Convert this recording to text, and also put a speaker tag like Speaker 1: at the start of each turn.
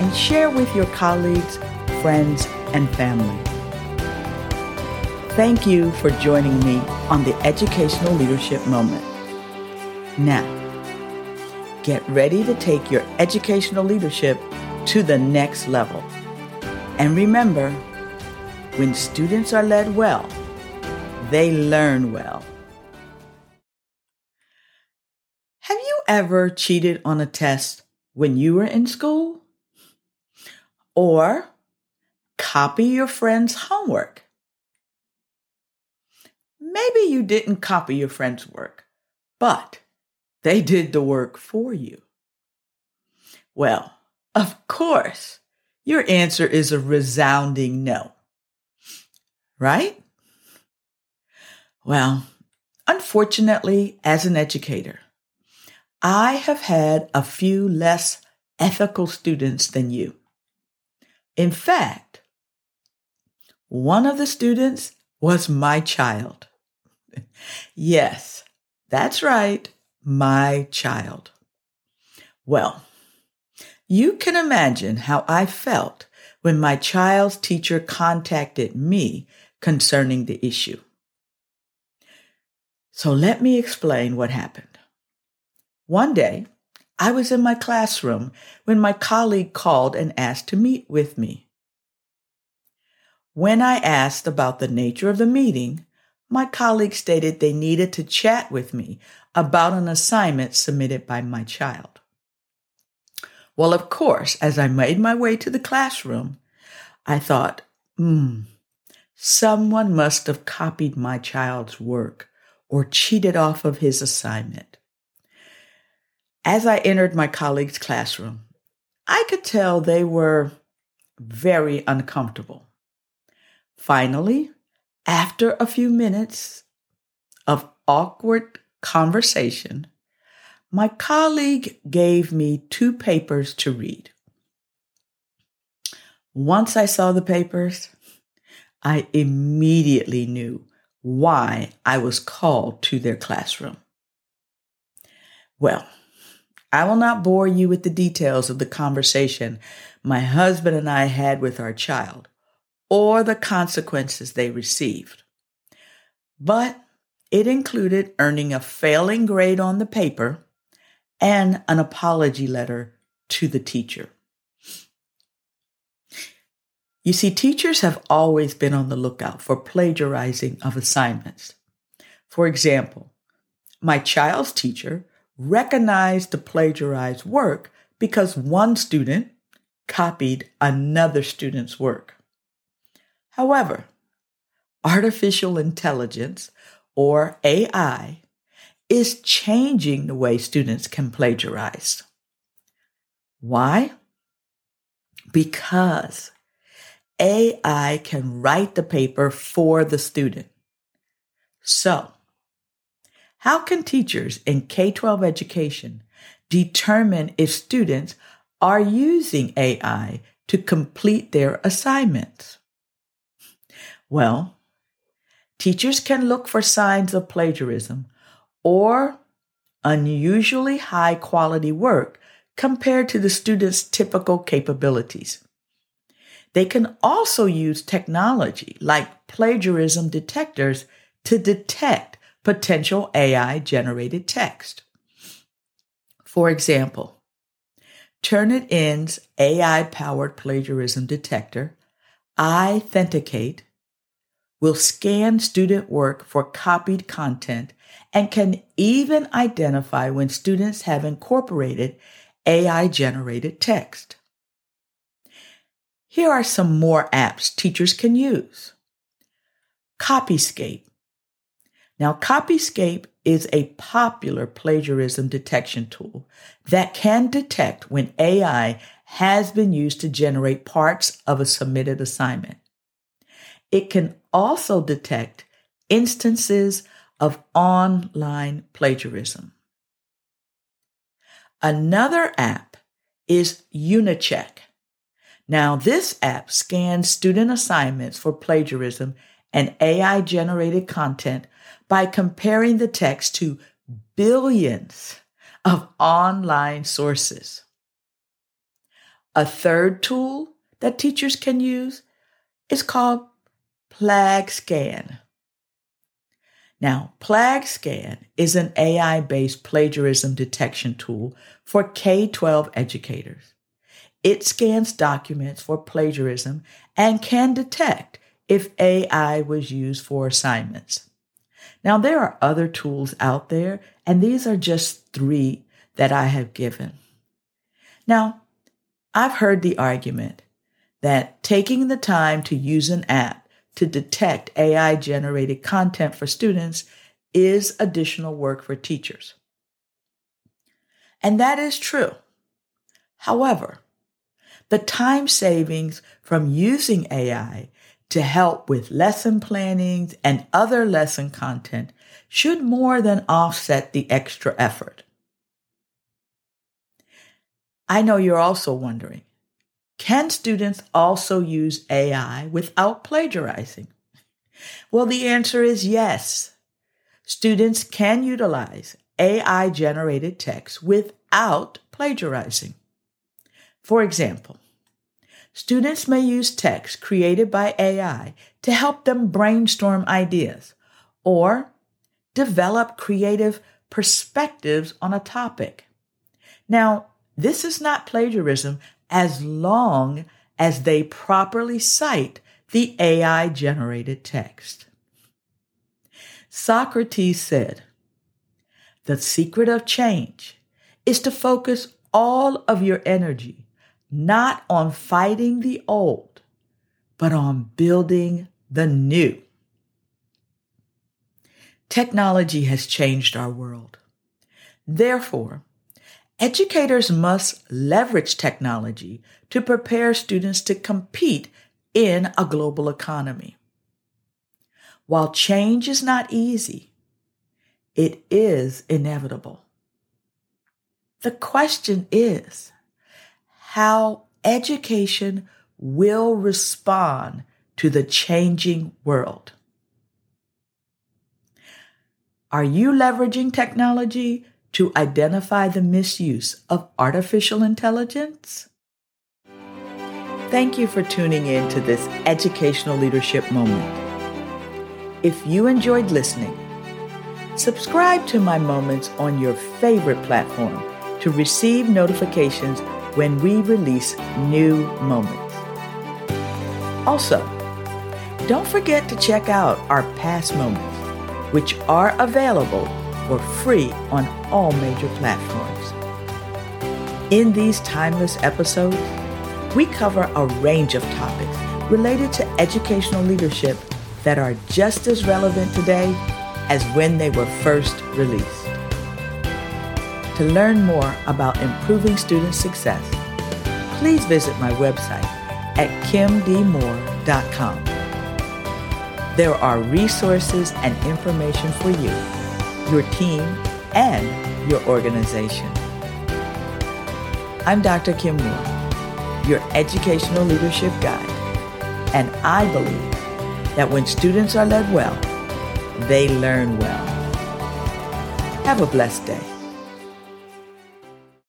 Speaker 1: and share with your colleagues, friends, and family. Thank you for joining me on the Educational Leadership Moment. Now, get ready to take your educational leadership to the next level. And remember, when students are led well, they learn well. Have you ever cheated on a test when you were in school? Or copy your friend's homework? Maybe you didn't copy your friend's work, but they did the work for you. Well, of course, your answer is a resounding no. Right? Well, unfortunately, as an educator, I have had a few less ethical students than you. In fact, one of the students was my child. yes, that's right my child. Well, you can imagine how I felt when my child's teacher contacted me concerning the issue. So let me explain what happened. One day, I was in my classroom when my colleague called and asked to meet with me. When I asked about the nature of the meeting, my colleague stated they needed to chat with me about an assignment submitted by my child. Well, of course, as I made my way to the classroom, I thought, hmm, someone must have copied my child's work or cheated off of his assignment. As I entered my colleague's classroom, I could tell they were very uncomfortable. Finally, after a few minutes of awkward conversation, my colleague gave me two papers to read. Once I saw the papers, I immediately knew why I was called to their classroom. Well, I will not bore you with the details of the conversation my husband and I had with our child or the consequences they received. But it included earning a failing grade on the paper and an apology letter to the teacher. You see, teachers have always been on the lookout for plagiarizing of assignments. For example, my child's teacher recognized the plagiarized work because one student copied another student's work. However, artificial intelligence, or AI, is changing the way students can plagiarize. Why? Because AI can write the paper for the student. So, how can teachers in K 12 education determine if students are using AI to complete their assignments? Well, teachers can look for signs of plagiarism or unusually high quality work compared to the student's typical capabilities. They can also use technology like plagiarism detectors to detect potential AI generated text. For example, Turnitin's AI powered plagiarism detector, iThenticate, will scan student work for copied content and can even identify when students have incorporated AI generated text. Here are some more apps teachers can use. Copyscape. Now, Copyscape is a popular plagiarism detection tool that can detect when AI has been used to generate parts of a submitted assignment. It can also detect instances of online plagiarism. Another app is Unicheck. Now, this app scans student assignments for plagiarism and AI generated content by comparing the text to billions of online sources. A third tool that teachers can use is called PlagScan. Now, PlagScan is an AI based plagiarism detection tool for K 12 educators. It scans documents for plagiarism and can detect if AI was used for assignments. Now, there are other tools out there, and these are just three that I have given. Now, I've heard the argument that taking the time to use an app to detect AI generated content for students is additional work for teachers. And that is true. However, the time savings from using AI to help with lesson plannings and other lesson content should more than offset the extra effort. I know you're also wondering can students also use AI without plagiarizing? Well, the answer is yes. Students can utilize AI generated text without plagiarizing. For example, students may use text created by AI to help them brainstorm ideas or develop creative perspectives on a topic. Now, this is not plagiarism as long as they properly cite the AI generated text. Socrates said, The secret of change is to focus all of your energy not on fighting the old, but on building the new. Technology has changed our world. Therefore, Educators must leverage technology to prepare students to compete in a global economy. While change is not easy, it is inevitable. The question is how education will respond to the changing world. Are you leveraging technology to identify the misuse of artificial intelligence? Thank you for tuning in to this educational leadership moment. If you enjoyed listening, subscribe to my moments on your favorite platform to receive notifications when we release new moments. Also, don't forget to check out our past moments, which are available for free on all major platforms. In these timeless episodes, we cover a range of topics related to educational leadership that are just as relevant today as when they were first released. To learn more about improving student success, please visit my website at kimdmoore.com. There are resources and information for you your team, and your organization. I'm Dr. Kim Moore, your educational leadership guide, and I believe that when students are led well, they learn well. Have a blessed day.